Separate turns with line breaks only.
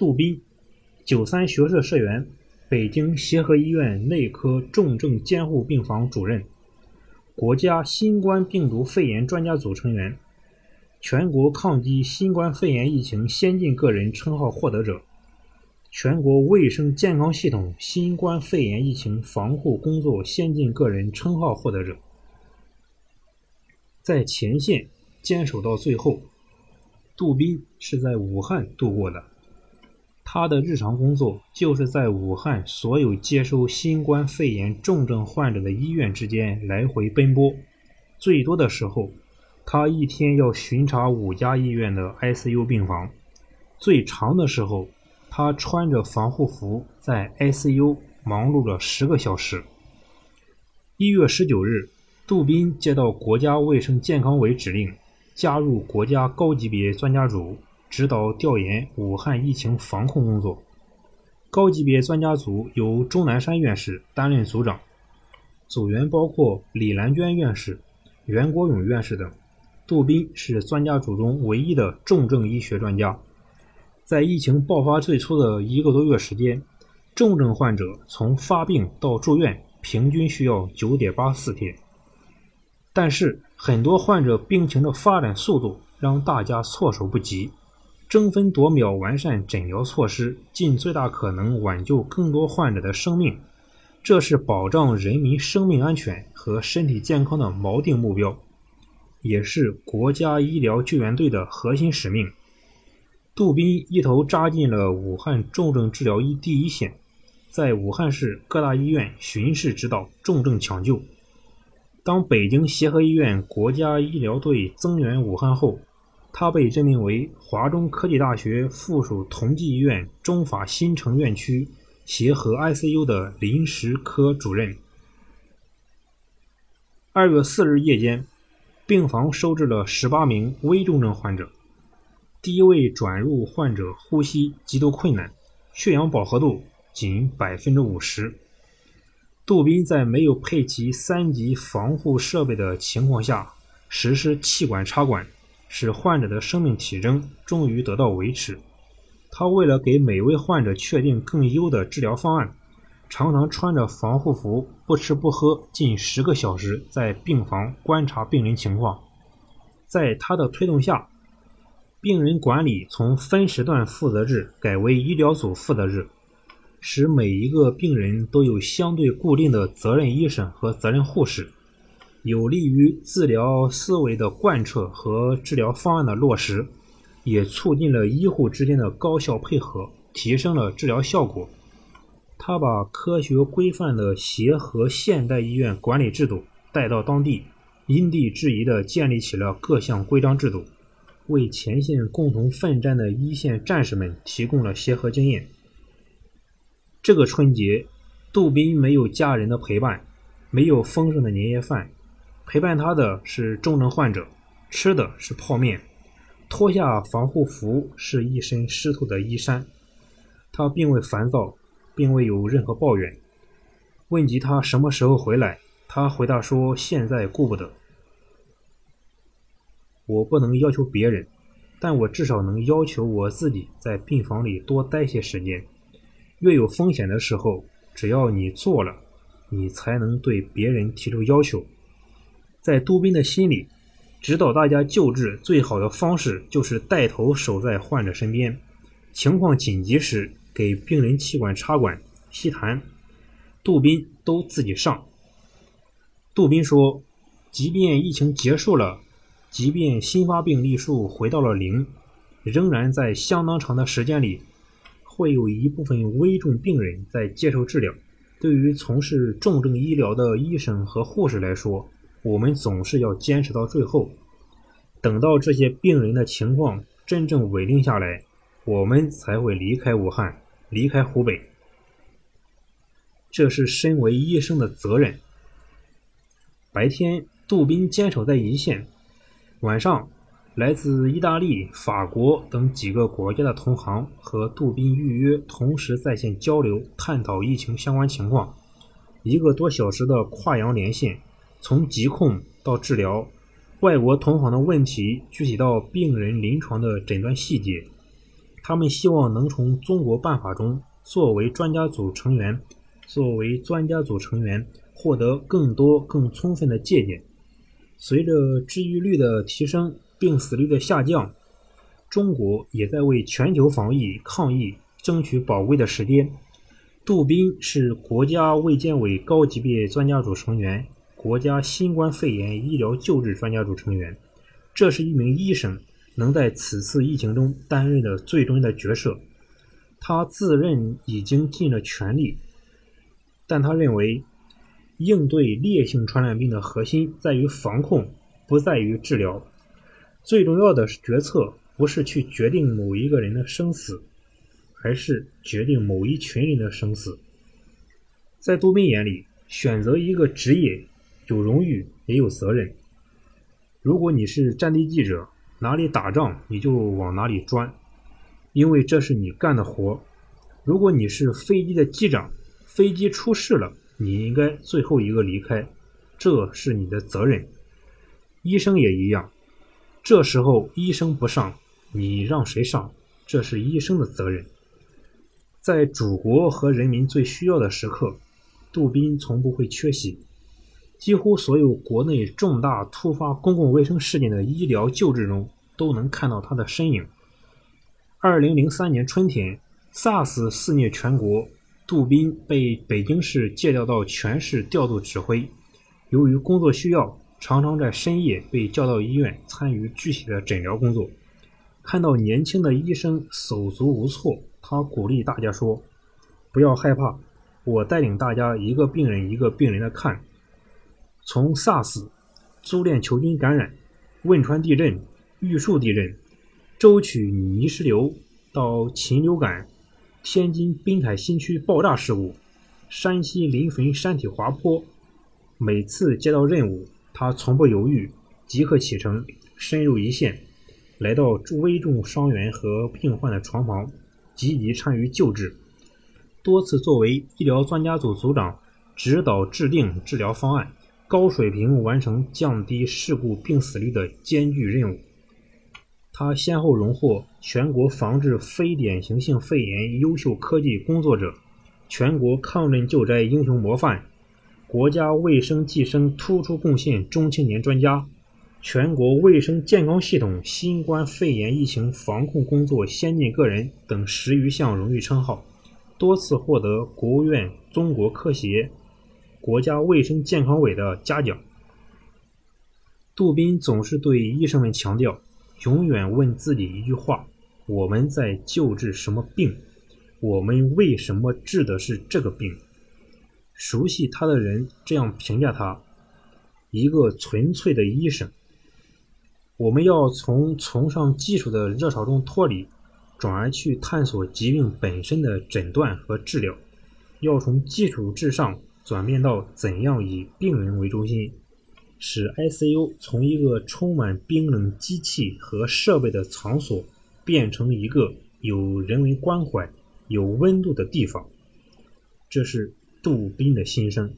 杜斌，九三学社社员，北京协和医院内科重症监护病房主任，国家新冠病毒肺炎专家组成员，全国抗击新冠肺炎疫情先进个人称号获得者，全国卫生健康系统新冠肺炎疫情防护工作先进个人称号获得者，在前线坚守到最后。杜斌是在武汉度过的。他的日常工作就是在武汉所有接收新冠肺炎重症患者的医院之间来回奔波。最多的时候，他一天要巡查五家医院的 ICU 病房；最长的时候，他穿着防护服在 ICU 忙碌了十个小时。一月十九日，杜斌接到国家卫生健康委指令。加入国家高级别专家组，指导调研武汉疫情防控工作。高级别专家组由钟南山院士担任组长，组员包括李兰娟院士、袁国勇院士等。杜斌是专家组中唯一的重症医学专家。在疫情爆发最初的一个多月时间，重症患者从发病到住院平均需要九点八四天。但是，很多患者病情的发展速度让大家措手不及，争分夺秒完善诊疗措施，尽最大可能挽救更多患者的生命，这是保障人民生命安全和身体健康的锚定目标，也是国家医疗救援队的核心使命。杜斌一头扎进了武汉重症治疗一第一线，在武汉市各大医院巡视指导重症抢救。当北京协和医院国家医疗队增援武汉后，他被任命为华中科技大学附属同济医院中法新城院区协和 ICU 的临时科主任。二月四日夜间，病房收治了十八名危重症患者，第一位转入患者呼吸极度困难，血氧饱和度仅百分之五十。杜斌在没有配齐三级防护设备的情况下实施气管插管，使患者的生命体征终于得到维持。他为了给每位患者确定更优的治疗方案，常常穿着防护服不吃不喝近十个小时，在病房观察病人情况。在他的推动下，病人管理从分时段负责制改为医疗组负责制。使每一个病人都有相对固定的责任医生和责任护士，有利于治疗思维的贯彻和治疗方案的落实，也促进了医护之间的高效配合，提升了治疗效果。他把科学规范的协和现代医院管理制度带到当地，因地制宜地建立起了各项规章制度，为前线共同奋战的一线战士们提供了协和经验。这个春节，杜斌没有家人的陪伴，没有丰盛的年夜饭，陪伴他的是重症患者，吃的是泡面，脱下防护服是一身湿透的衣衫。他并未烦躁，并未有任何抱怨。问及他什么时候回来，他回答说：“现在顾不得。我不能要求别人，但我至少能要求我自己，在病房里多待些时间。”越有风险的时候，只要你做了，你才能对别人提出要求。在杜宾的心里，指导大家救治最好的方式就是带头守在患者身边，情况紧急时给病人气管插管、吸痰，杜宾都自己上。杜宾说：“即便疫情结束了，即便新发病例数回到了零，仍然在相当长的时间里。”会有一部分危重病人在接受治疗。对于从事重症医疗的医生和护士来说，我们总是要坚持到最后。等到这些病人的情况真正稳定下来，我们才会离开武汉，离开湖北。这是身为医生的责任。白天，杜宾坚守在一线；晚上。来自意大利、法国等几个国家的同行和杜宾预约同时在线交流，探讨疫情相关情况。一个多小时的跨洋连线，从疾控到治疗，外国同行的问题具体到病人临床的诊断细节，他们希望能从中国办法中作为专家组成员，作为专家组成员获得更多更充分的借鉴。随着治愈率的提升，病死率的下降，中国也在为全球防疫抗疫争取宝贵的时间。杜斌是国家卫健委高级别专家组成员，国家新冠肺炎医疗救治专家组成员。这是一名医生能在此次疫情中担任的最重要的角色。他自认已经尽了全力，但他认为。应对烈性传染病的核心在于防控，不在于治疗。最重要的决策不是去决定某一个人的生死，而是决定某一群人的生死。在杜宾眼里，选择一个职业有荣誉也有责任。如果你是战地记者，哪里打仗你就往哪里钻，因为这是你干的活。如果你是飞机的机长，飞机出事了。你应该最后一个离开，这是你的责任。医生也一样，这时候医生不上，你让谁上？这是医生的责任。在祖国和人民最需要的时刻，杜宾从不会缺席。几乎所有国内重大突发公共卫生事件的医疗救治中，都能看到他的身影。二零零三年春天，SARS 肆虐全国。杜斌被北京市借调到全市调度指挥，由于工作需要，常常在深夜被叫到医院参与具体的诊疗工作。看到年轻的医生手足无措，他鼓励大家说：“不要害怕，我带领大家一个病人一个病人的看。从 SARS、猪链球菌感染、汶川地震、玉树地震、舟曲泥石流到禽流感。”天津滨海新区爆炸事故，山西临汾山体滑坡，每次接到任务，他从不犹豫，即刻启程，深入一线，来到危重伤员和病患的床旁，积极参与救治，多次作为医疗专家组组长，指导制定治疗方案，高水平完成降低事故病死率的艰巨任务。他先后荣获全国防治非典型性肺炎优秀科技工作者、全国抗震救灾英雄模范、国家卫生计生突出贡献中青年专家、全国卫生健康系统新冠肺炎疫情防控工作先进个人等十余项荣誉称号，多次获得国务院中国科协、国家卫生健康委的嘉奖。杜斌总是对医生们强调。永远问自己一句话：我们在救治什么病？我们为什么治的是这个病？熟悉他的人这样评价他：一个纯粹的医生。我们要从崇尚技术的热潮中脱离，转而去探索疾病本身的诊断和治疗。要从基础至上转变到怎样以病人为中心。使 ICU 从一个充满冰冷机器和设备的场所，变成一个有人文关怀、有温度的地方。这是杜宾的心声。